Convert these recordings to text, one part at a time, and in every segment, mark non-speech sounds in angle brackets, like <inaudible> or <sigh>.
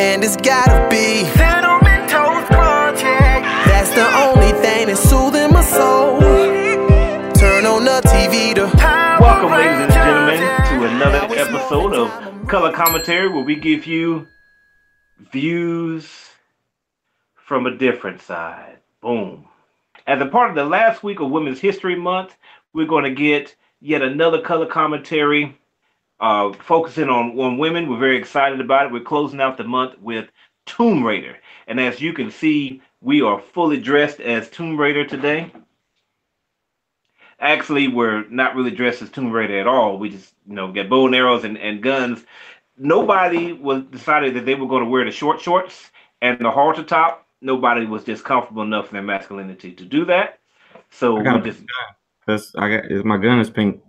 and it's gotta be Cinnamon Toast Crunch. That's the only thing that's soothing my soul. Turn on the TV to Welcome, ladies and gentlemen, to another episode of Color Commentary where we give you views from a different side. Boom. As a part of the last week of Women's History Month, we're going to get yet another color commentary uh, focusing on, on women. We're very excited about it. We're closing out the month with Tomb Raider. And as you can see, we are fully dressed as Tomb Raider today actually we're not really dressed as Tomb Raider at all. We just, you know, get bow and arrows and, and guns. Nobody was decided that they were going to wear the short shorts and the halter top. Nobody was just comfortable enough in their masculinity to do that. So I got we just That's I got is my gun is pink.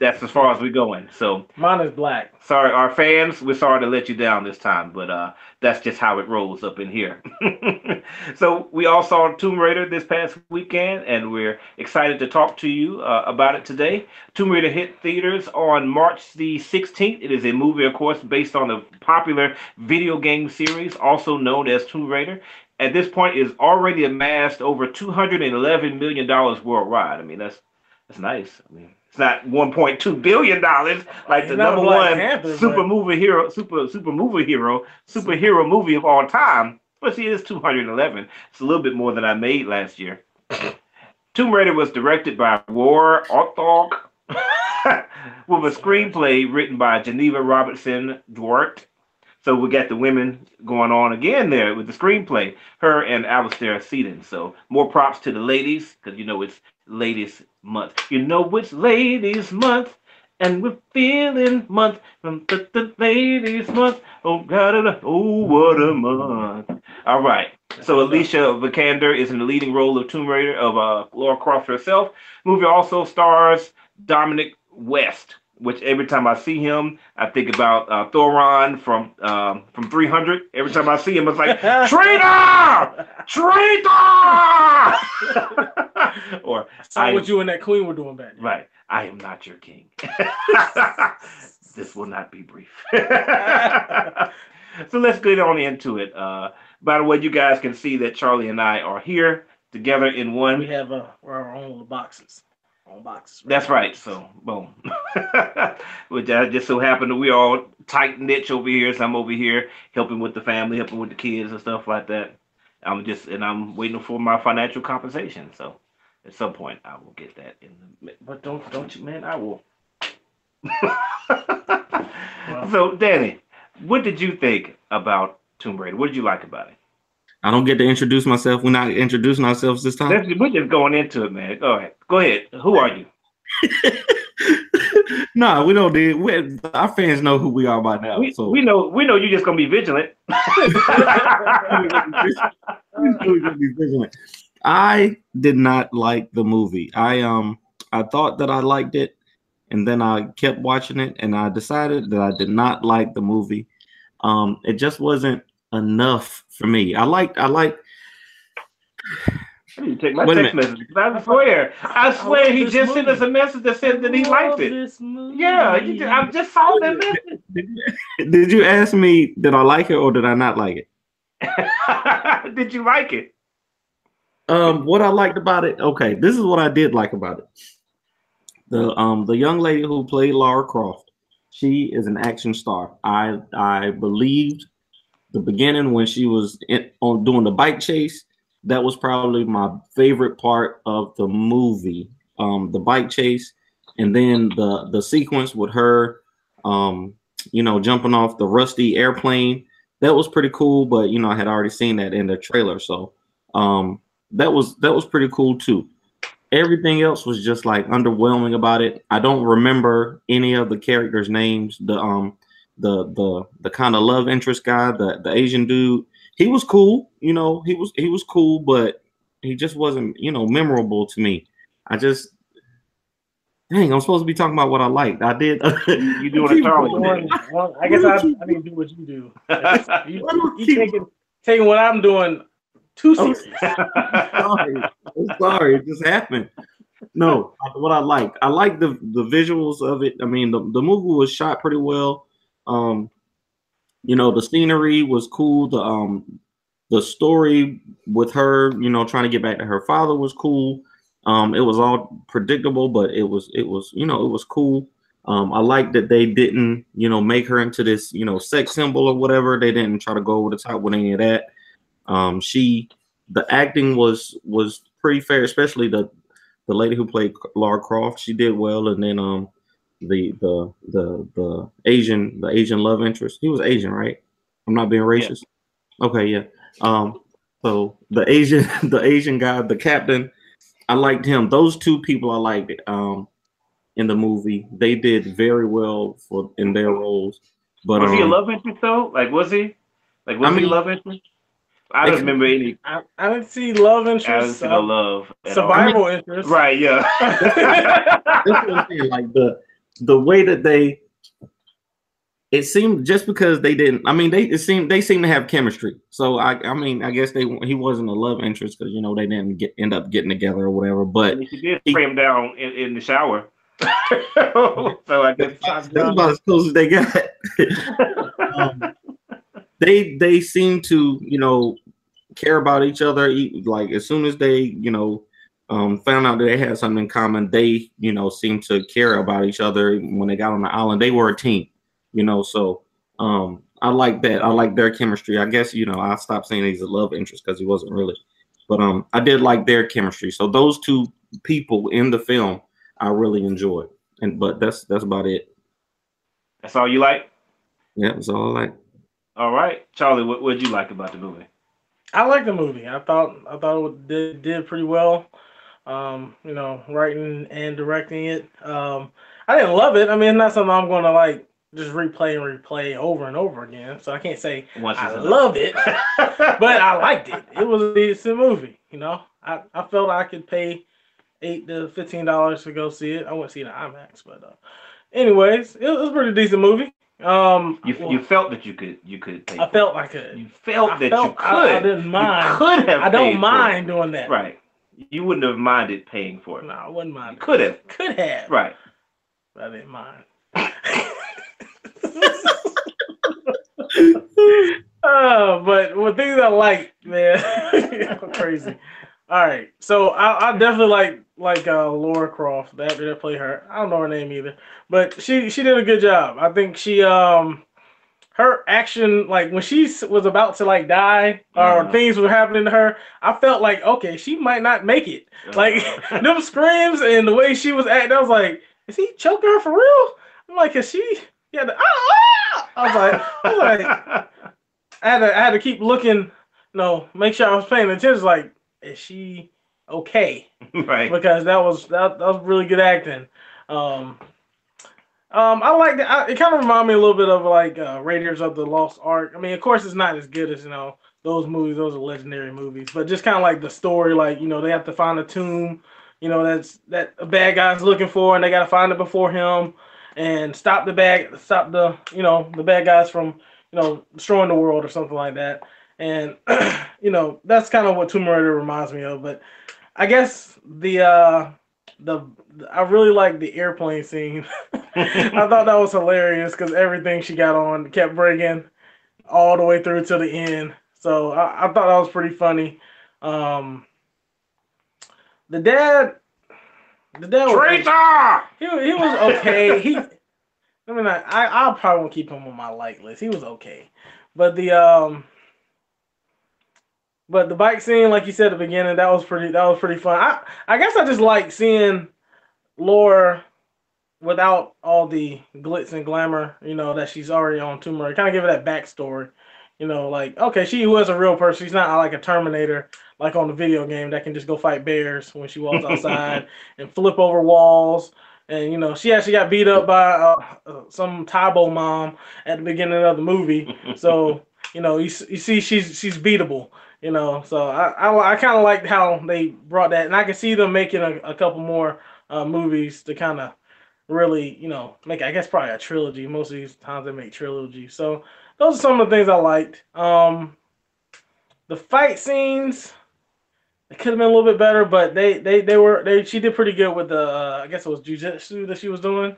That's as far as we're going. So Mine is black. sorry, our fans, we're sorry to let you down this time, but uh, that's just how it rolls up in here. <laughs> so we all saw Tomb Raider this past weekend, and we're excited to talk to you uh, about it today. Tomb Raider hit theaters on March the 16th. It is a movie, of course, based on the popular video game series, also known as Tomb Raider. At this point, is already amassed over 211 million dollars worldwide. I mean, that's that's nice. I mean, it's not 1.2 billion dollars like the number one Panther, super movie hero, super super movie hero, superhero movie of all time. But see, it's 211. It's a little bit more than I made last year. <laughs> Tomb Raider was directed by Roar Uthaug <laughs> with a screenplay written by Geneva Robertson Dworet. So we got the women going on again there with the screenplay, her and Alastair Siddons. So more props to the ladies, because you know it's ladies month. You know it's ladies month, and we're feeling month from the, the ladies month. Oh God, oh what a month! All right. So Alicia Vikander is in the leading role of Tomb Raider of uh, Laura Croft herself. movie also stars Dominic West, which every time I see him, I think about uh, Theron from um, from 300. Every time I see him, it's like <laughs> traitor, traitor, <laughs> or Saw I- what you and that queen were doing back then. Right. I am not your king. <laughs> this will not be brief. so let's get on into it. Uh, by the way, you guys can see that Charlie and I are here together in one. We have uh, our own little boxes. Own boxes. That's right. So, boom. <laughs> Which I just so happened that we all tight niche over here. So I'm over here helping with the family, helping with the kids and stuff like that. I'm just, and I'm waiting for my financial compensation. So at some point I will get that in the, but don't, don't you, man, I will. <laughs> so Danny, what did you think about Tomb Raider? What did you like about it? I don't get to introduce myself. We're not introducing ourselves this time. Let's, we're just going into it, man. All right. Go ahead. Who are you? <laughs> no, we don't. do- We, our fans know who we are by now. We, so we know we know you're just <laughs> gonna be vigilant. I did not like the movie. I um I thought that I liked it, and then I kept watching it, and I decided that I did not like the movie. Um, it just wasn't enough for me. I like I like. I take my Wait a text minute. messages. I swear, I swear, love he this just sent us a message that said that he liked it. Yeah, you just, I just saw that message. did <laughs> you, did you ask me did I like it or did I not like it? <laughs> Did you like it? Um, what I liked about it, okay, this is what I did like about it. The um the young lady who played Lara Croft, she is an action star. I I believed the beginning when she was in, on doing the bike chase. That was probably my favorite part of the movie. Um, the bike chase, and then the the sequence with her, um, you know, jumping off the rusty airplane. That was pretty cool, but you know, I had already seen that in the trailer, so um, that was that was pretty cool too. Everything else was just like underwhelming about it. I don't remember any of the characters' names. The um the the the kind of love interest guy, the the Asian dude, he was cool. You know, he was he was cool, but he just wasn't you know memorable to me. I just dang, I'm supposed to be talking about what I liked. I did. You doing a Charlie one, I guess I, I need to do what you do. <laughs> You, Why do I you taking, taking what I'm doing too Oh. serious. <laughs> sorry. I'm sorry. It just happened. No, what I liked, I like the the visuals of it. I mean, the, the movie was shot pretty well. Um, you know, the scenery was cool. The um, the story with her, you know, trying to get back to her father was cool. Um, it was all predictable, but it was it was you know it was cool. Um, I like that they didn't you know make her into this you know sex symbol or whatever. They didn't try to go over the top with any of that. Um, she the acting was was pretty fair, especially the the lady who played Lara Croft. She did well, and then um the the the the Asian the Asian love interest. He was Asian, right? I'm not being racist. Okay, yeah. Um, so the Asian <laughs> the Asian guy, the captain, I liked him. Those two people I liked um in the movie. They did very well for in their roles. But was he a um, love interest though? Like was he? Like was I he mean- love interest? I don't remember any. I, I didn't see love interest. I didn't see no uh, love. at all. survival interest. Right. Yeah. <laughs> that's what I'm saying. Like the the way that they it seemed just because they didn't I mean they it seemed they seemed to have chemistry. So I I mean I guess they he wasn't a love interest because you know they didn't get end up getting together or whatever. But she did spray him down in, in the shower. <laughs> so I guess that's about as close as they got. um, they they seem to you know care about each other. Like as soon as they you know um, found out that they had something in common, they you know seemed to care about each other. When they got on the island, they were a team. You know, so um, I like that. I like their chemistry. I guess you know I stopped saying he's a love interest because he wasn't really, but um, I did like their chemistry. So those two people in the film, I really enjoyed. And but that's that's about it. That's all you like? Yeah, that's all I like. All right. Charlie, what what did you like about the movie? I like the movie. I thought I thought it did, did pretty well. Um, you know, writing and directing it. Um, I didn't love it. I mean, it's not something I'm going to like just replay and replay over and over again. So I can't say Once I loved it, <laughs> but I liked it. It was a decent movie. You know, I, I felt I could pay eight to fifteen dollars to go see it. I wouldn't see it in IMAX, but uh, anyways, it was a pretty decent movie. Um, you well, you felt that you could you could pay. I felt I could. you felt I that felt- you could. I- I didn't mind. You could have. I don't mind doing that. Right. You wouldn't have minded paying for it. No, I wouldn't You mind. could have. Could have. Right. But I didn't mind. uh, <laughs> but with things I like, man, <laughs> crazy. All right, so I, I definitely like like uh, Laura Croft, the actor that played her. I don't know her name either, but she she did a good job. I think she um her action like when she was about to like die or Uh-huh. things were happening to her, I felt like okay, she might not make it. Like <laughs> them screams and the way she was acting, I was like, is he choking her for real? I'm like, is she? Yeah, ah, ah! I was like, I was like, <laughs> I had to, I had to keep looking, no, make sure I was paying attention. Like, is she okay? <laughs> right. Because that was that, that was really good acting. Um, um, I like that. It kind of reminded me a little bit of like uh, Raiders of the Lost Ark. I mean, of course, it's not as good as you know those movies. Those are legendary movies, but just kind of like the story. Like you know, they have to find a tomb. You know, that's that a bad guy's looking for, and they got to find it before him and stop the bad, stop the you know the bad guys from you know destroying the world or something like that. And <clears throat> you know, that's kind of what Tomb Raider reminds me of. But I guess the uh the I really like the airplane scene. <laughs> I thought that was hilarious because everything she got on kept breaking all the way through to the end. So I, I thought that was pretty funny. Um, the dad, the dad was Traitor! he, he was okay. he, <laughs> I mean, I I I probably won't keep him on my like list. He was okay, but the um, but the bike scene, like you said at the beginning, that was pretty. That was pretty fun. I I guess I just like seeing Laura without all the glitz and glamour. You know that she's already on Raider. Kind of give her that backstory. You know, like okay, she was a real person. She's not like a Terminator, like on the video game that can just go fight bears when she walks outside <laughs> and flip over walls. And you know, she actually got beat up by uh, uh, some Tybo mom at the beginning of the movie. <laughs> So you know, you, you see, she's she's beatable. You know, so I I, I kind of liked how they brought that, and I can see them making a, a couple more uh, movies to kind of really, you know, make I guess probably a trilogy. Most of these times they make trilogy. So those are some of the things I liked. Um, the fight scenes. It could have been a little bit better, but they they they were they she did pretty good with the uh, I guess it was jujitsu that she was doing.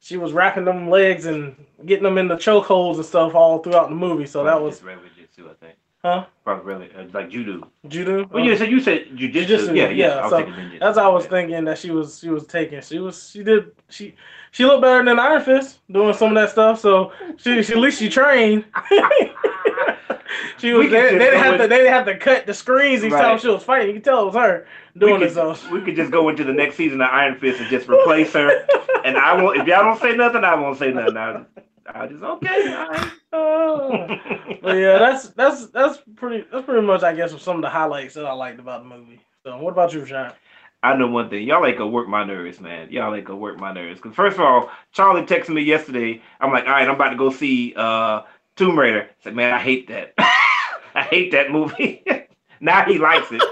she was wrapping them legs and getting them in the chokeholds and stuff all throughout the movie. So that was regular jiu-jitsu, I think. Huh Probably really uh, like judo. judo. Well, you said you said jujitsu. Jiu-jitsu, Yeah, yeah. yeah, so. That's what I was Yeah. thinking that she was she was taking. She was she did she she looked better than Iron Fist doing some of that stuff. So she, she at least she trained. <laughs> she was they, they didn't have to they didn't have to cut the screens each time she was fighting. You could tell it was her We doing could, it. So we could just go into the next season of Iron Fist and just replace her. and I won't. If y'all don't say nothing, I won't say nothing. I, I just okay. Right. <laughs> Oh. but yeah, that's that's that's pretty that's pretty much I guess some of the highlights that I liked about the movie. So what about you, Sean? I know one thing. Y'all ain't gonna work my nerves, man. Y'all ain't gonna work my nerves. Cause first of all, Charlie texted me yesterday. I'm like, all right, I'm about to go see uh Tomb Raider. I said, man, I hate that. <laughs> I hate that movie. <laughs> now he likes it.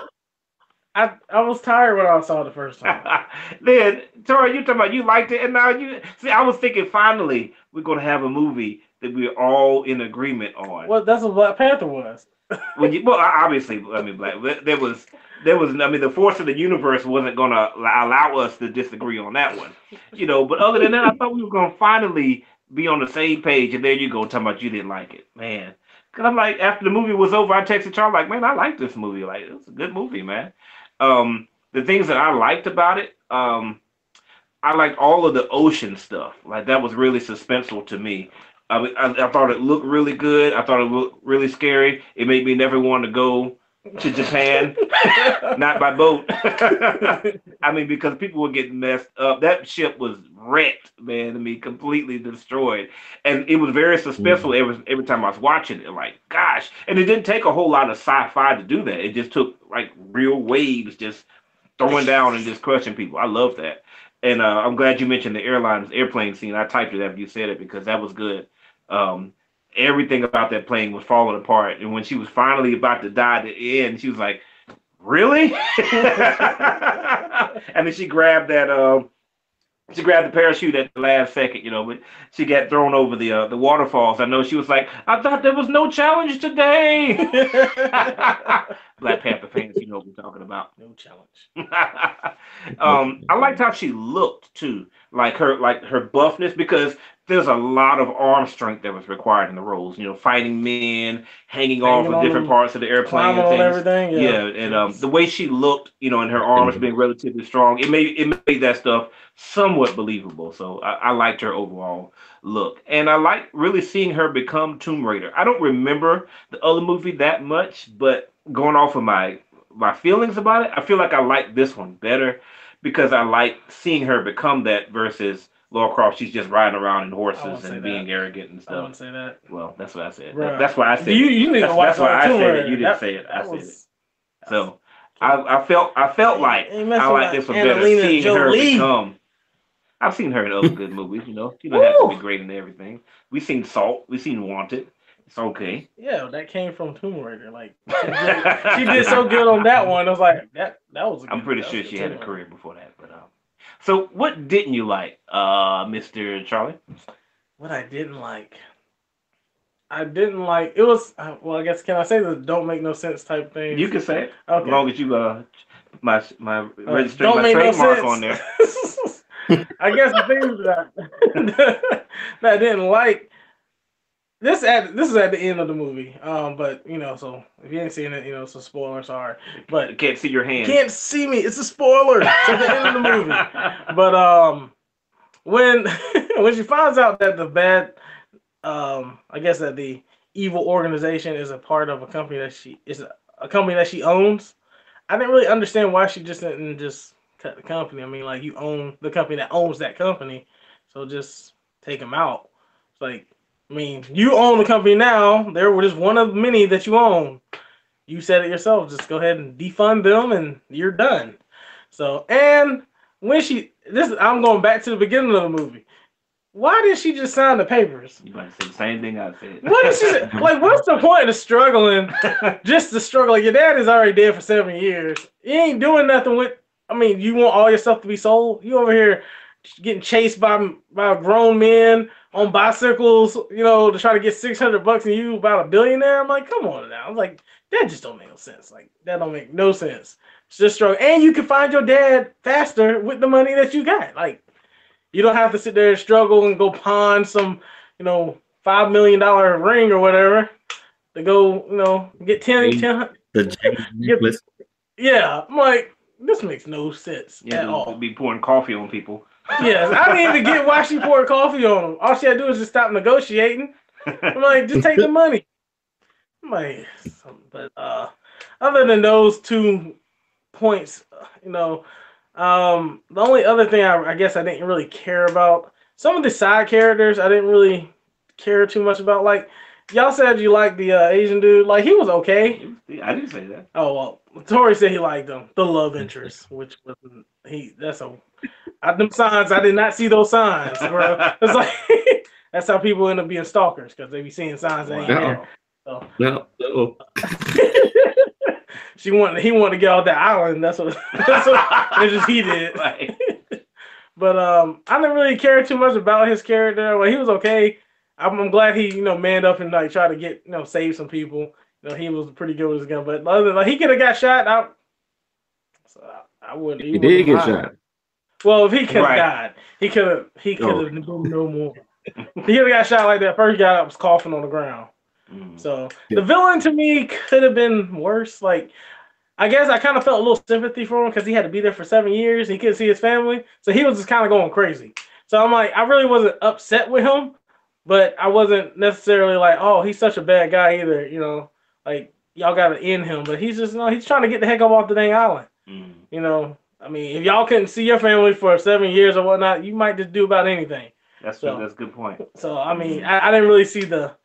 I I was tired when I saw it the first time. <laughs> then Tori, you talking about you liked it, and now you see. I was thinking finally we're gonna have a movie that we're all in agreement on. well, that's what Black Panther was. <laughs> When you, well, obviously, I mean, Black. There was, there was. I mean, the force of the universe wasn't gonna allow us to disagree on that one, you know. But other than that, I thought we were gonna finally be on the same page. And there you go, talking about you didn't like it, man. Cause I'm like, after the movie was over, I texted Charlie like, man, I like this movie. Like, it's a good movie, man. Um, the things that I liked about it, um, I liked all of the ocean stuff. Like that was really suspenseful to me. I, I, I thought it looked really good. I thought it looked really scary. It made me never want to go to Japan, <laughs> not by boat. <laughs> I mean, because people were getting messed up. That ship was wrecked, man. I mean, completely destroyed, and it was very suspenseful every every time I was watching it. Like, gosh, and it didn't take a whole lot of sci-fi to do that. It just took like real waves just throwing down and just crushing people. I love that. And uh, I'm glad you mentioned the airlines airplane scene. I typed it after you said it because that was good. Um, everything about that plane was falling apart. And when she was finally about to die at the end, she was like, "Really?" <laughs> and then she grabbed that. Um, she grabbed the parachute at the last second, you know, but she got thrown over the uh, the waterfalls. I know she was like, "I thought there was no challenge today." <laughs> Black Panther fans, you know what we're talking about. no challenge. <laughs> um, I liked how she looked too, like her like her buffness, because there's a lot of arm strength that was required in the roles. You know, fighting men, hanging off Hanging of different them, parts of the airplane and things. everything. Yeah, Yeah, and um, the way she looked, you know, and her arms being relatively strong, it made it made that stuff somewhat believable. So I, I liked her overall look, and I like really seeing her become Tomb Raider. I don't remember the other movie that much, but going off of my my feelings about it, I feel like I like this one better because I like seeing her become that versus Laura Croft. She's just riding around in horses and being that. arrowgant and stuff. I wouldn't say that. Well, that's what I said. That's why I said. You it. you need That's, to watch that's why I said it. You didn't That- say it. I said was- it. So I, I felt I felt like I like this one better seeing her become. I've seen her in other good movies, you know. She don't have to be great in everything. We've seen Salt. We've seen Wanted. It's okay. Yeah, that came from Tomb Raider. Like <laughs> she did, she did so good on that one. I was like, that that was. I'm pretty sure she had a career before that. But um, so what didn't you like, uh, Mr. Charlie? What I didn't like, I didn't like. It was uh, well. I guess can I say the don't make no sense type thing? You can say it okay. as long as you uh my my Uh, registering my trademark on there. <laughs> I guess the things that <laughs> that I didn't like. This at this is at the end of the movie. Um, but you know, so if you ain't seen it, you know, it's a spoiler. Sorry, but I can't see your hand. can't see me. It's a spoiler. It's at the end of the movie. <laughs> But um, when <laughs> when she finds out that the bad, um, I guess that the evil organization is a part of a company that she is a, a company that she owns, I didn't really understand why she just didn't just cut the company. I mean, like you own the company that owns that company, so just take them out. It's like, I mean, you own the company now. They're just one of many that you own. You said it yourself. Just go ahead and defund them, and you're done. So, and when she this, I'm going back to the beginning of the movie. Why did she just sign the papers? You might say the same thing I said. What is she <laughs> like? What's the point of struggling? Just to struggle. Like your dad is already dead for seven years. You ain't doing nothing with. I mean, you want all your stuff to be sold. You over here getting chased by by grown men on bicycles. You know, to try to get six hundred bucks, and you about a billionaire. I'm like, come on now. I'm like, that just don't make no sense. Like that don't make no sense. It's just struggle, and you can find your dad faster with the money that you got. Like You don't have to sit there and struggle and go pawn some, you know, five million dollar ring or whatever to go, you know, get 10, Hey. 10 The <laughs> James Nicholas. Yeah, I'm like, this makes no sense Yeah, at all. be pouring coffee on people. Yes, I didn't even get why she poured coffee on him. All she had to do was just stop negotiating. I'm like, just take the money. I'm like, but uh, other than those two points, you know, um, the only other thing I, I guess I didn't really care about some of the side characters. I didn't really care too much about. Like, y'all said you liked the uh, Asian dude. Like, he was okay. I didn't say that. Oh well, Tori said he liked them, the love interest, <laughs> which was he. That's a I, them signs. I did not see those signs, bro. <laughs> It's like <laughs> that's how people end up being stalkers because they be seeing signs that ain't there. So No, no. she wanted, he wanted to get off that island. That's what. That's what that's just he did. Right. But um, I didn't really care too much about his character. Well, he was okay. I'm, I'm glad he, you know, manned up and like tried to get, you know, save some people. You know, he was pretty good with his gun. But other than like, he could have got shot. I, so I, I wouldn't. He did get mind. shot. Well, if he could have Right. died, he could have. He could Oh. have been no more. he could have got shot like that. First guy that was coughing on the ground. Mm. So Yeah. the villain to me could have been worse. Like, I guess I kind of felt a little sympathy for him because he had to be there for seven years. He couldn't see his family, so he was just kind of going crazy. So I'm like, I really wasn't upset with him, but I wasn't necessarily like, oh, he's such a bad guy either. You know, like y'all got to end him, but he's just no, he's trying to get the heck up off the dang island. Mm. You know, I mean, if y'all couldn't see your family for seven years or whatnot, you might just do about anything. That's So- that's a good point. So I mean, I, I didn't really see the.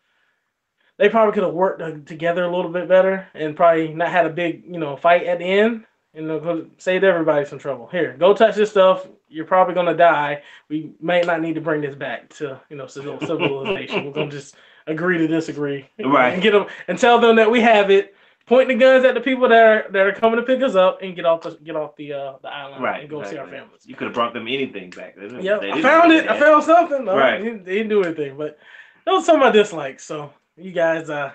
They probably could have worked uh, together a little bit better and probably not had a big, you know, fight at the end. And you know, saved everybody some trouble. Here, go touch this stuff. You're probably gonna die. We may not need to bring this back to, you know, civil <laughs> civilization. We're gonna just agree to disagree, Right. And get them and tell them that we have it. Point the guns at the people that are that are coming to pick us up and get off the get off the uh the island Right. and go see our families. You could have brought them anything back. They didn't- Yep, I found do it. I found something. No, Right. he, didn't- he didn't do anything, but those are some of my dislikes. So you guys uh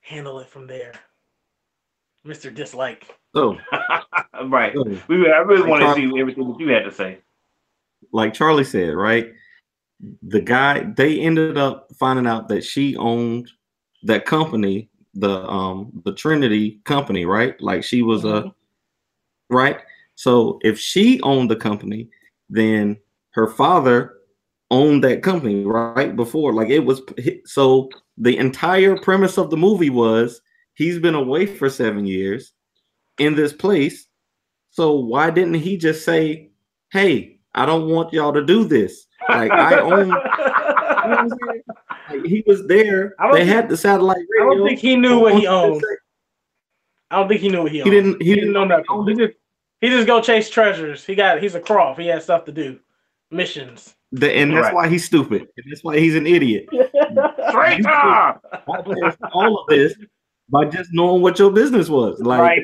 handle it from there, Mister Dislike. Oh, <laughs> right. We, I really Like want to Carl- see everything that you had to say. Like Charlie said, right? The guy they ended up finding out that she owned that company, the um the Trinity company, right? Like she was a right. So if she owned the company, then her father owned that company right before. Like it was so the entire premise of the movie was he's been away for seven years in this place. So why didn't he just say, Hey, I don't want y'all to do this? Like I <laughs> own you know what I'm saying? Like, he was there. They think- had the satellite radio. I don't think he knew what he owned. I don't think he knew what he owned. He didn't he, He didn't didn't know nothing. He just he just go chase treasures. He got he's a croft. He had stuff to do, missions. The, and that's Right. why he's stupid. And that's why he's an idiot. <laughs> Straight Bypass all of this by just knowing what your business was. Like right.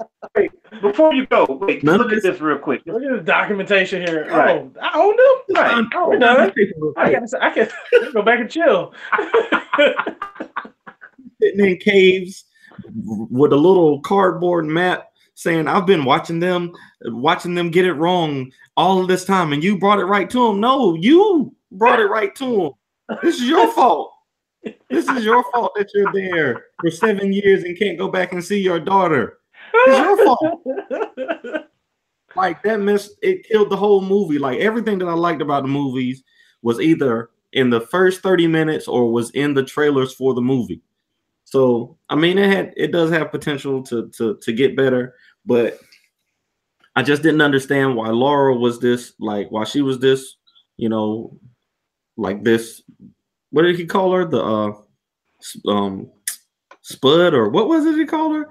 <laughs> Before you go, wait, None look of at this- this real quick. Look at this documentation here. Right. Oh, I owned him. Right. Oh, we're done. I can I can <laughs> go back and chill. <laughs> sitting in caves with a little cardboard map saying I've been watching them watching them get it wrong all of this time and you brought it right to them. No, you brought it right to them. This is your fault. This is your fault that you're there for seven years and can't go back and see your daughter. It's your fault. Like that missed it killed the whole movie. Like everything that I liked about the movies was either in the first 30 minutes or was in the trailers for the movie. So I mean it had it does have potential to to to get better, but I just didn't understand why Laura was this like why she was this, you know, like this. What did he call her? The uh um Spud or what was it he called her?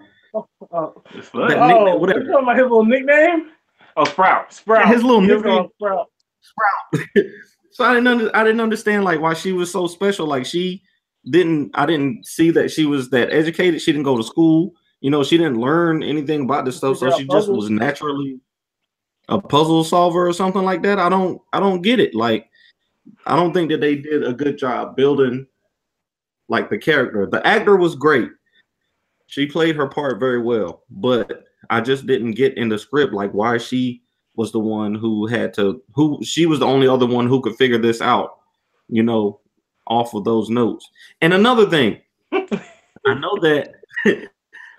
Oh, It's That fun. nickname- oh whatever. you talking about his little nickname? Oh, Sprout. Sprout. his little He nickname. called Sprout. <laughs> so I didn't under, I didn't understand like why she was so special. Like she didn't I didn't see that she was that educated. She didn't go to school. You know, she didn't learn anything about this stuff. So she just was naturally a puzzle solver or something like that. I don't I don't get it. Like I don't think that they did a good job building like the character. The actor was great. She played her part very well, but I just didn't get in the script like why she was the one who had to who she was the only other one who could figure this out, you know, off of those notes. And another thing, I know that <laughs>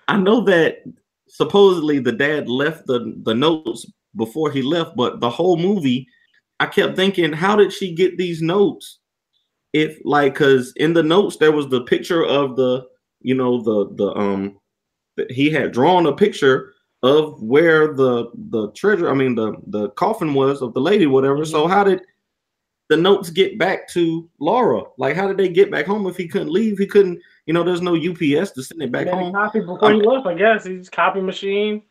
I know that supposedly the dad left the the notes before he left, but the whole movie, I kept thinking, how did she get these notes? If like, cause in the notes there was the picture of the, you know, the the um, he had drawn a picture of where the the treasure, I mean the the coffin was of the lady, whatever. So how did the notes get back to Laura? Like, how did they get back home if he couldn't leave? He couldn't, you know, there's no UPS to send it back home. copy before he left, I guess. He's copy machine.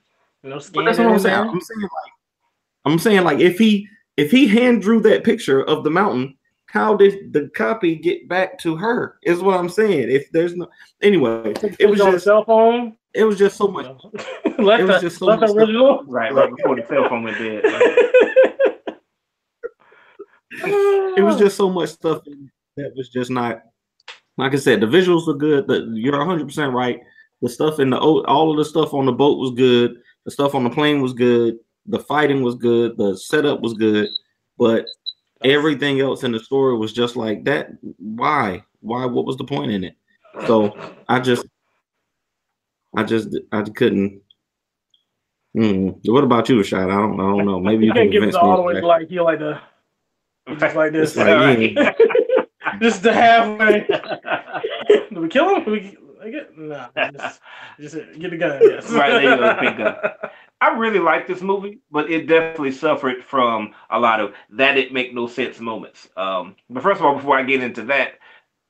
You know, scan that's what I'm saying. I'm saying like I'm saying like if he if he hand drew that picture of the mountain, how did the copy get back to her? Is what I'm saying. If there's no anyway, it was on just cell phone. it was just so much. know. <laughs> left it was just so left the much stuff. Right, right before the cell phone went dead. Right. It was just so much stuff that was just not like I said. The visuals were good. The, you're 100 percent right. The stuff in the o- all of the stuff on the boat was good. The stuff on the plane was good. The fighting was good. The setup was good. But everything else in the story was just like that. Why? Why? What was the point in it? So I just, I just, I couldn't. Hmm. What about you, Shad? I don't, I don't know. Maybe You you can can't give it convince all the way like you like the just like this. It's like, yeah. <laughs> just the halfway. <laughs> Do we kill him? Do we like it? Nah, just, just get the gun. Yes. Right, there you go, big <laughs> gun. I really like this movie, but it definitely suffered from a lot of that it make no sense moments. Um, but first of all, before I get into that,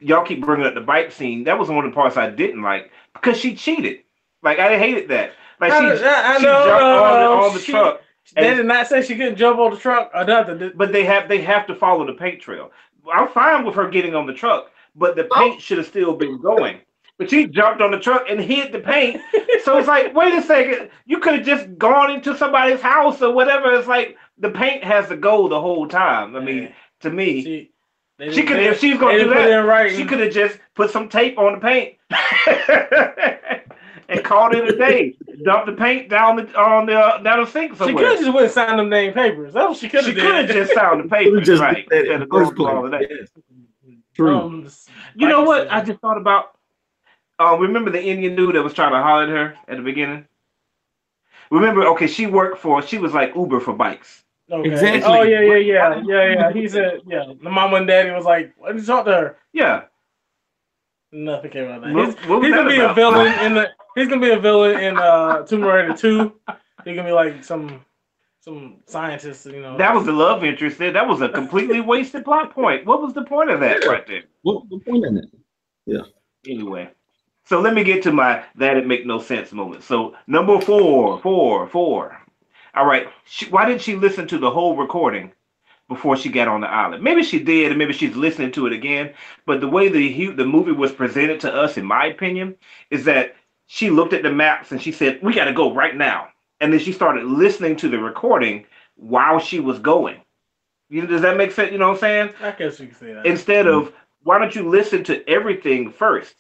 y'all keep bringing up the bike scene. That was one of the parts I didn't like because she cheated. Like I hated that. Like she, I, I, I she know. jumped on the, on the she- truck, They did not say she couldn't jump on the truck or nothing. but they have they have to follow the paint trail. I'm fine with her getting on the truck, but the Oh. paint should have still been going. But she jumped on the truck and hit the paint. So it's like, wait a second, you could have just gone into somebody's house or whatever. It's like the paint has to go the whole time. I mean, to me, she, she could if she's gonna do it that, in writing. she could have just put some tape on the paint <laughs> and called it a day. Dump the paint down the on the uh, down the sink She could have just went and signed them name papers. That's what she could She could have just signed the <laughs> Could've papers, just right? did that Instead in of the going first through all of that. Yes. True. Um, You know what? I just thought about. Uh, remember the Indian dude that was trying to holler at her at the beginning? Remember? Okay, she worked for. She was like Uber for bikes. Okay. Exactly. Oh yeah, yeah, yeah, yeah, yeah. He said, yeah. The mama and daddy was like, "Why did you talk to her?" Yeah. Nothing came out of that. What- he's what he's that gonna be a villain in the. He's gonna be a villain in uh Tomb Raider two. He's gonna be like some some scientist, you know. That was the love interest there. That was a completely wasted plot point. What was the point of that right there? What was the point in it? Yeah. Anyway, so let me get to my that it make no sense moment. So number four, four, four. All right. She, why didn't she listen to the whole recording before she got on the island? Maybe she did, and maybe she's listening to it again. But the way the the movie was presented to us, in my opinion, is that she looked at the maps and she said, "We got to go right now." And then she started listening to the recording while she was going. You know, does that make sense? You know what I'm saying? I guess you could say that. instead of why don't you listen to everything first?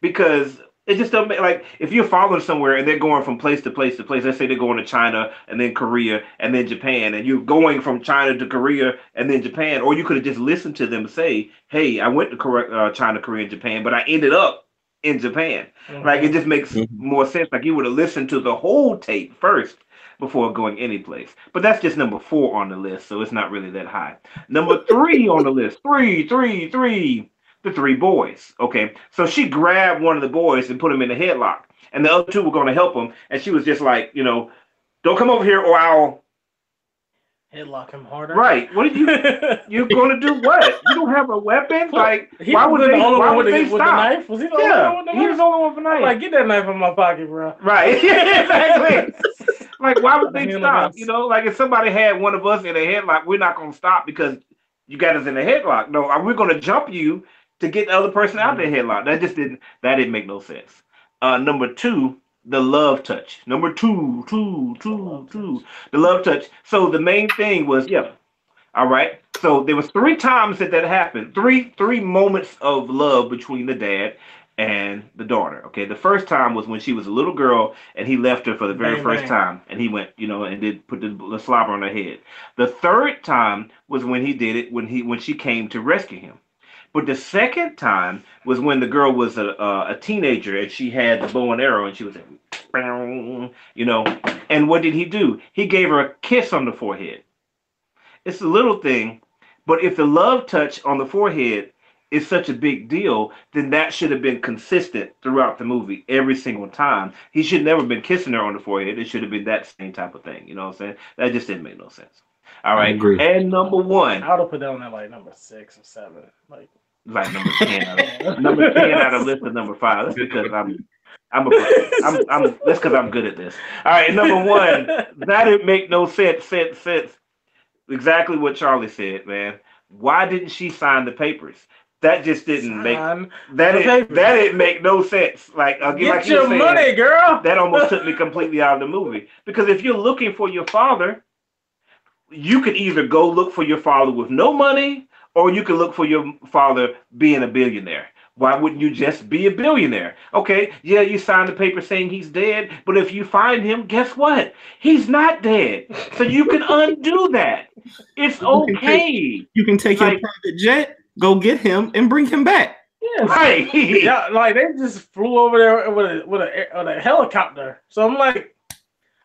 Because it just doesn't make like if you're following somewhere and they're going from place to place to place. Let's say they're going to China and then Korea and then Japan, and you're going from China to Korea and then Japan, or you could have just listened to them say, "Hey, I went to Kore- uh, China, Korea, and Japan, but I ended up in Japan." Mhm. Like it just makes Mhm. more sense. Like you would have listened to the whole tape first before going any place. But that's just number four on the list, so it's not really that high. Number three on the list, three, three, three, the three boys. Okay, so she grabbed one of the boys and put him in a headlock, and the other two were going to help him, and she was just like, you know, don't come over here or I'll. headlock him harder. Right? What are you? <laughs> You're going to do what? You don't have a weapon? Like he why would the they? only Why would with, they the, with the stop? knife? Was he the only Yeah, one with the he was the only one for I'm knife. like, get that knife in my pocket, bro. Right. <laughs> exactly. <laughs> like, why would they stop? You know, like if somebody had one of us in a headlock, we're not going to stop because you got us in a headlock. No, uh, we're going to jump you to get the other person out of the headlock. That just didn't. That didn't make no sense. Uh, number two, the love touch. Number two, two, two, two. The love touch. So the main thing was, yeah. All right. So there was three times that that happened. Three three moments of love between the dad and the daughter. Okay, the first time was when she was a little girl and he left her for the very Bang, first bang. time, and he went, you know, and did put the, the slobber on her head. The third time was when he did it when he when she came to rescue him. But the second time was when the girl was a, a, a teenager and she had the bow and arrow and she was, like, you know. And what did he do? He gave her a kiss on the forehead. It's a little thing, but if the love touch on the forehead is such a big deal, then that should have been consistent throughout the movie every single time. He should never have been kissing her on the forehead. It should have been that same type of thing. You know what I'm saying? That just didn't make no sense. All I agree. And number one, I would have put that on at like number six or seven. Like like number ten, <laughs> number ten out of list of number five. That's because I'm, I'm, a, I'm, I'm. That's because I'm good at this. All right, number one, <laughs> that didn't make no sense. Sense, sense. Exactly what Charlie said, man. Why didn't she sign the papers? That just didn't make that. the Didn't, papers. that didn't make no sense. Like, Get like you your were saying, money, girl. that almost took me <laughs> completely out of the movie. Because if you're looking for your father, you could either go look for your father with no money, or you could look for your father being a billionaire. Why wouldn't you just be a billionaire? Okay, yeah, you signed the paper saying he's dead, but if you find him, guess what? He's not dead. So you can undo that. It's You can okay. You can take Like- your private jet, go get him, and bring him back. Yeah. Right. yeah, like they just flew over there with a with a, with a helicopter. So I'm like,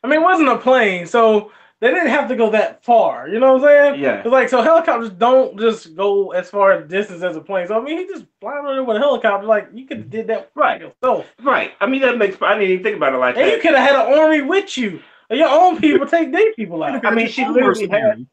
I mean, it wasn't a plane, so they didn't have to go that far. You know what I'm saying? Yeah. It's like so helicopters don't just go as far a distance as a plane. So I mean, he just flying over with a helicopter. Like you could have did that Right. yourself, Right. I mean, that makes, I didn't even think about it like that. and you could have had an army with you. Your own people take their people out. I mean, she literally had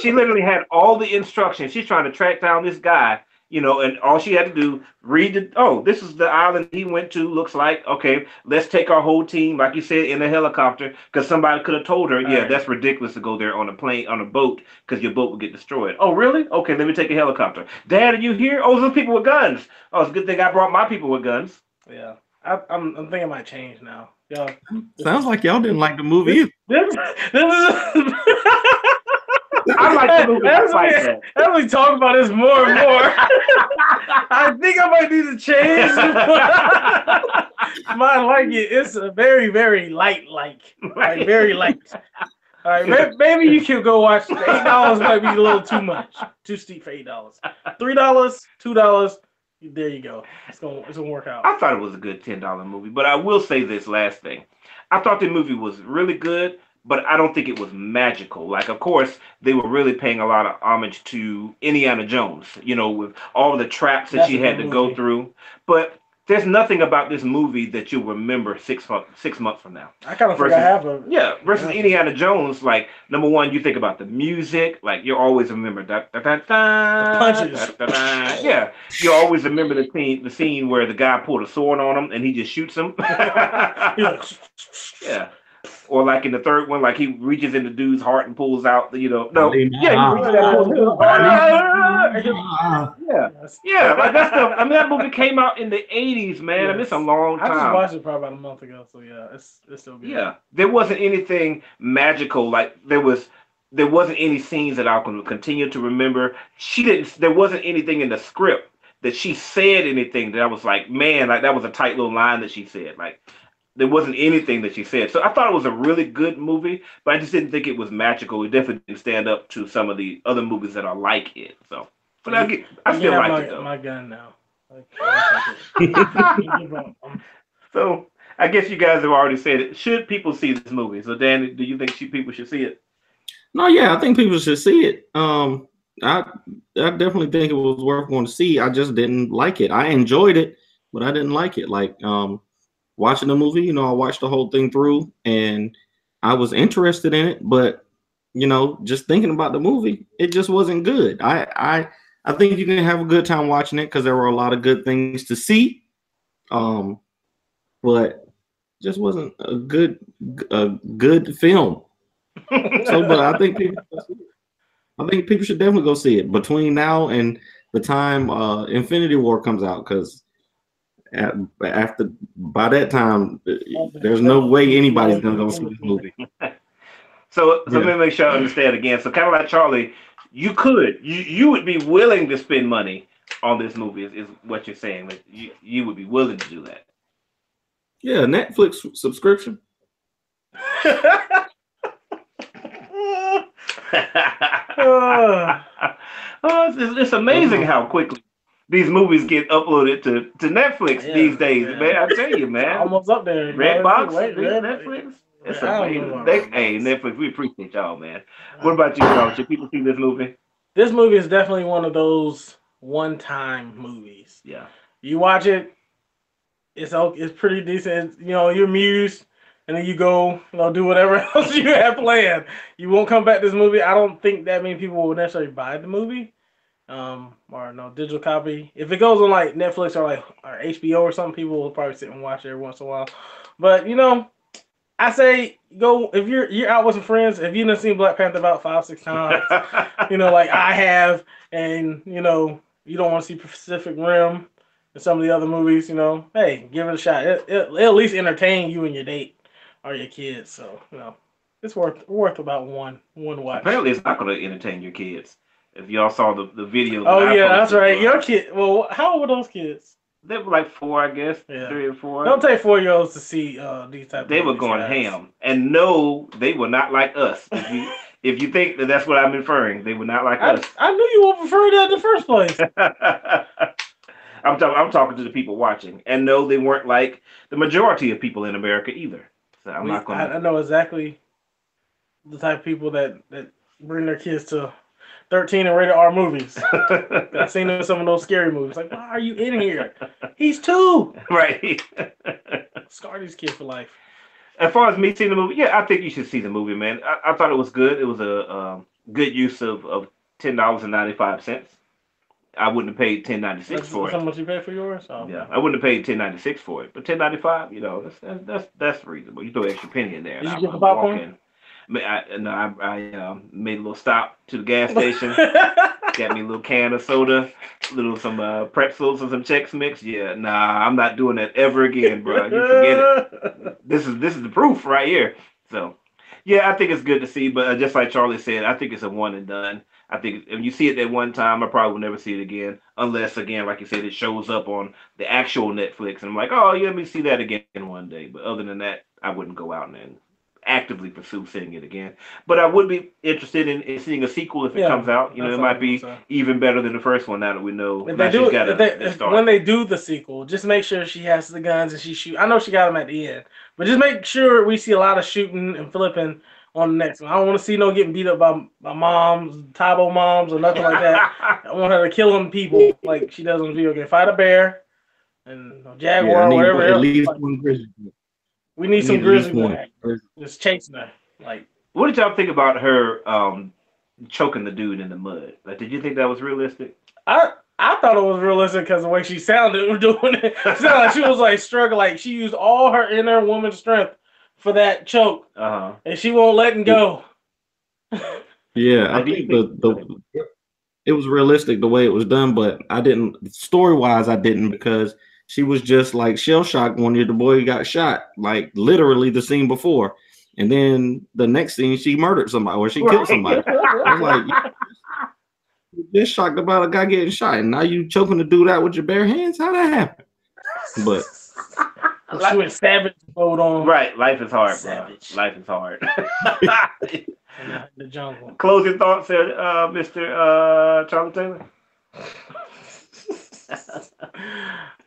she literally had all the instructions. She's trying to track down this guy, you know, and all she had to do read the oh, this is the island he went to. Looks like okay, let's take our whole team, like you said, in a helicopter, because somebody could have told her, yeah, Right. that's ridiculous to go there on a plane on a boat because your boat would get destroyed. Oh, really? Okay, let me take a helicopter. Dad, are you here? Oh, those people with guns. Oh, it's a good thing I brought my people with guns. Yeah, I, I'm I'm thinking it might change now. Yo, Sounds like y'all didn't like the movie either. this this is. <laughs> I like the movie As we, as we talk about this more and more, <laughs> I think I might need to change. My like it. It's a very, very light like. Like very light. All right, maybe you can go watch. Eight dollars might be a little too much, too steep for eight dollars. Three dollars, two dollars. There you go. It's gonna it's gonna work out. I thought it was a good ten dollar movie, but I will say this last thing: I thought the movie was really good, but I don't think it was magical. Like, of course, they were really paying a lot of homage to Indiana Jones, you know, with all the traps that That's she had to go through. But there's nothing about this movie that you'll remember six months six months from now. I kind of versus- forgot half of. Yeah, versus Yeah. Indiana Jones, like number one, you think about the music, like you always remember da, da, da, da, punches. da, da, da. Yeah, you always remember the scene, the scene where the guy pulled a sword on him and he just shoots him. <laughs> Yeah, or like in the third one, like he reaches in the dude's heart and pulls out the, you know, no, yeah, he reaches out and pulls his heart. Ah, yeah, yeah, like that stuff. I mean, that movie came out in the '80s, man. I mean, it's a long time. I just watched it probably about a month ago, so yeah, it's it's still good. Yeah, there wasn't anything magical. Like there was, there wasn't any scenes that I can continue to remember. She didn't. There wasn't anything in the script that she said anything that I was like, man, like that was a tight little line that she said. Like there wasn't anything that she said. So I thought it was a really good movie, but I just didn't think it was magical. It definitely didn't stand up to some of the other movies that are like it. So, but I get, I still can like have it my, though. my gun now. Like, I'll take it. So I guess you guys have already said it. Should people see this movie? So Dan, do you think she, people should see it? No, yeah, I think people should see it. Um, I I definitely think it was worth going to see. I just didn't like it. I enjoyed it, but I didn't like it. Like um, watching the movie, you know, I watched the whole thing through, and I was interested in it, but you know, just thinking about the movie, it just wasn't good. I I I think you can have a good time watching it because there were a lot of good things to see. Um, but just wasn't a good a good film. So, but I think people, I think people should definitely go see it between now and the time uh, Infinity War comes out, because after by that time, there's no way anybody's gonna go see this <laughs> movie. So, so Yeah. let me make sure I understand again. So, kind of like Charlie, you could, you you would be willing to spend money, on this movie. Is, is what you're saying? Like you you would be willing to do that? Yeah, Netflix subscription. <laughs> <laughs> Oh, it's, it's- it's amazing how quickly these movies get uploaded to, to Netflix Yeah, these days, yeah. man. I tell you, man. <laughs> almost up there. Redbox, Wait, Red- Netflix. It's I don't amazing. know They, hey, Netflix. Netflix, we appreciate y'all, man. What about you, Charles? Should people see this movie? This movie is definitely one of those one-time movies. Yeah. You watch it, it's o- it's pretty decent. You know, you're amused, and then you go, you know, do whatever <laughs> else you have planned. You won't come back to this movie. I don't think that many people will necessarily buy the movie, um, or no digital copy. If it goes on like Netflix or like or HBO or something, people will probably sit and watch it every once in a while. But you know, I say go if you're you're out with some friends. If you done seen Black Panther about five six times, <laughs> you know, like I have, and you know, you don't want to see Pacific Rim and some of the other movies, you know, hey, give it a shot. It, it, will at least entertain you and your date or your kids. So, you know, it's worth worth about one one watch. Apparently, it's not going to entertain your kids. If y'all saw the, the video. Oh yeah, that's right. Your kid. Well, how old were those kids? They were like four, I guess, Yeah. three or four. Don't take four year olds to see uh, these type. they were going guys. ham, and no, they were not like us. If you <laughs> if you think that that's what I'm inferring, they were not like I, us. I knew you would prefer that in the first place. <laughs> I'm talking. I'm talking to the people watching, and no, they weren't like the majority of people in America either. So I'm We- not going I, I know exactly the type of people that that bring their kids to thirteen and rated R movies. <laughs> I've seen them in some of those scary movies. Like, why are you in here? <laughs> He's two. right. <laughs> Scar these kids for life. as far as me seeing the movie, yeah, I think you should see the movie, man. I, I thought it was good. It was a um, good use of, of ten dollars and ninety five cents. I wouldn't have paid ten ninety six for it. how much you pay for yours? Oh, Yeah, I wouldn't have paid ten ninety six for it, but ten ninety five, you know, that's, that's that's that's reasonable. You throw an extra penny in there. Did you get the popcorn? I, no, I, I um, made a little stop to the gas station. <laughs> got me a little can of soda, little some uh, pretzels and some Chex Mix. Yeah, nah, I'm not doing that ever again, bro. You forget it. <laughs> This is this is the proof right here. So, yeah, I think it's good to see, but uh, just like Charlie said, I think it's a one and done. I think if you see it that one time, I probably will never see it again, unless again, like you said, it shows up on the actual Netflix, and I'm like, oh, yeah, let me see that again one day. But other than that, I wouldn't go out and then actively pursue seeing it again. But I would be interested in, in seeing a sequel if it Yeah, comes out. You know, it might be saying. even better than the first one. Now that we know, If they do, she's got if a, they, a if, start. when they do the sequel, just make sure she has the guns and she shoot. I know she got them at the end, but just make sure we see a lot of shooting and flipping on the next one. I don't want to see no getting beat up by, by moms, Tybo moms, or nothing like that. <laughs> I want her to kill them people like she does on the video game. Fight a bear and a Yeah, jaguar I or whatever. at least one grizzly. we need I some need at grizzly bear just chasing her. Like what did y'all think about her um, choking the dude in the mud? Like, did you think that was realistic? I I thought it was realistic because the way she sounded <laughs> doing it. It sounded like she was like struggling. Like she used all her inner woman strength for that choke, Uh huh. and she won't let him go. <laughs> Yeah, I I think think- the, the it was realistic the way it was done, but I didn't story wise I didn't because she was just like shell shocked when the boy got shot, like literally the scene before, and then the next scene she murdered somebody or she killed somebody. I was like, just shocked about a guy getting shot, and now you choking to do that with your bare hands? How that happen? But she went savage mode on Right. Life is hard, bro. Savage. Life is hard. <laughs> the, the jungle. Closing thoughts there, uh, Mr. Uh, Charlie Taylor. <laughs>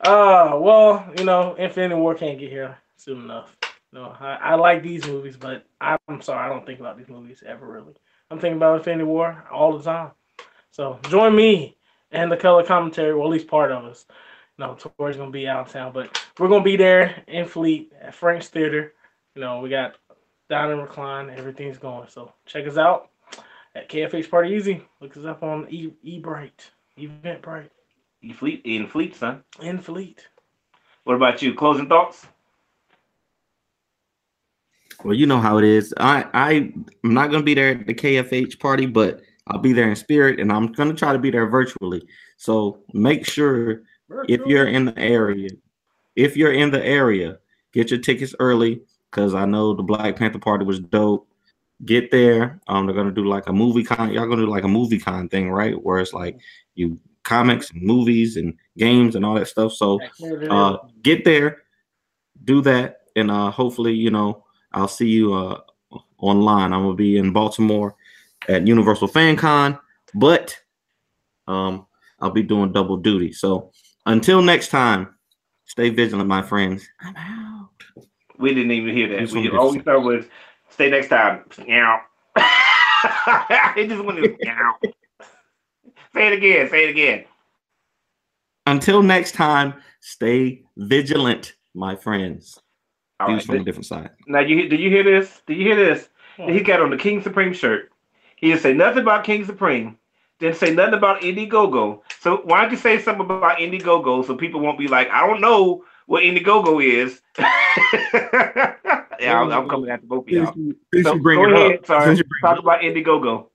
Uh, well, you know, Infinity War can't get here soon enough. No, I, I like these movies, but I'm sorry, I don't think about these movies ever really. I'm thinking about Infinity War all the time. So join me and the color commentary, or at least part of us. No, Tori's gonna be out of town, but we're gonna be there in Fleet at Frank's Theater. You know, we got down and recline, everything's going. So check us out at KFH Party Easy. Look us up on E Ebright, Eventbrite, You fleet in fleet, son. in Fleet. What about you? Closing thoughts? well, you know how it is. I I I'm not gonna be there at the KFH party, but I'll be there in spirit, and I'm gonna try to be there virtually. So make sure if you're in the area, if you're in the area, get your tickets early because I know the Black Panther party was dope. Get there. Um, they're gonna do like a movie con. Y'all gonna do like a movie con thing, right? Where it's like you comics and movies and games and all that stuff. So uh, get there, do that, and uh, hopefully, you know, I'll see you uh, online. I'm gonna be in Baltimore at Universal Fan Con, but um, I'll be doing double duty. So until next time, stay vigilant, my friends. I'm out. We didn't even hear that. We, all we gets- was stay next time. Meow. <laughs> it just went meow. Say it again. Say it again. Until next time, stay vigilant, my friends. All Views right. from a different side. Now, you did you hear this? Did you hear this? He got on the King Supreme shirt. He didn't say nothing about King Supreme. Didn't say nothing about Indiegogo. So why don't you say something about Indiegogo so people won't be like, I don't know what Indiegogo is. <laughs> yeah, I'm, I'm coming after both of y'all. Since So, you bring go it ahead, up, sorry. since you bring it Talk about Indiegogo.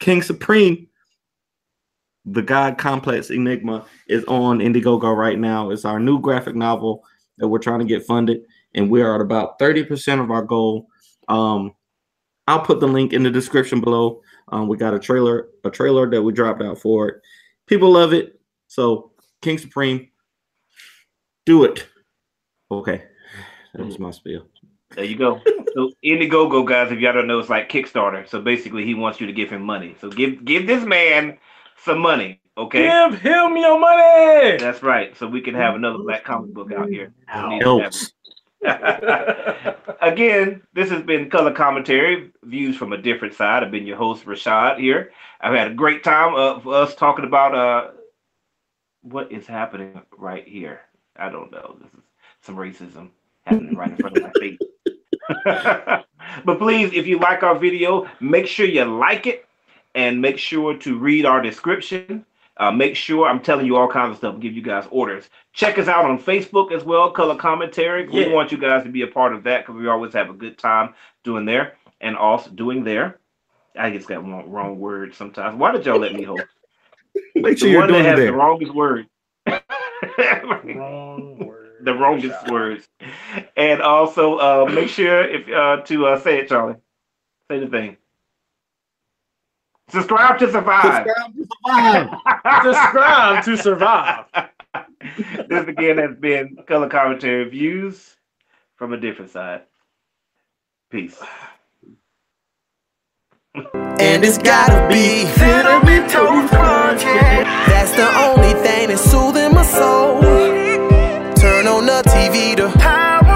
King Supreme, the God Complex Enigma, is on Indiegogo right now. It's our new graphic novel that we're trying to get funded, and we are at about 30% of our goal. Um, I'll put the link in the description below. Um, we got a trailer, a trailer that we dropped out for it. People love it. So King Supreme, do it. Okay. That was my spiel. There you go. so Indiegogo, guys, if y'all don't know, it's like Kickstarter. So basically, he wants you to give him money. So give give this man some money, okay? Give him your money. That's right. So we can have another black comic book out here. We need to have Else. <laughs> Again, this has been Color Commentary, views from a different side. I've been your host, Rashad, here. I've had a great time of us talking about uh, what is happening right here. I don't know. This is some racism happening right in front of my face. <laughs> but please, if you like our video, make sure you like it and make sure to read our description. Uh, make sure I'm telling you all kinds of stuff, give you guys orders. Check us out on Facebook as well, Color Commentary. We want you guys to be a part of that because we always have a good time doing there and also doing there. I just got wrong, wrong words sometimes. Why did y'all let me host? <laughs> Make sure the you're one that doing it has the there. wrongest word. <laughs> Wrong word. the wrongest words. And also uh, make sure if uh, to uh, say it, Charlie. Say the thing. Subscribe to survive. Subscribe to survive. <laughs> Subscribe to survive. <laughs> this again has been color commentary views from a different side. Peace. And it's gotta be Cinnamon Toast Crunch. That's the only thing that's soothing my soul. Turn on the TV to Power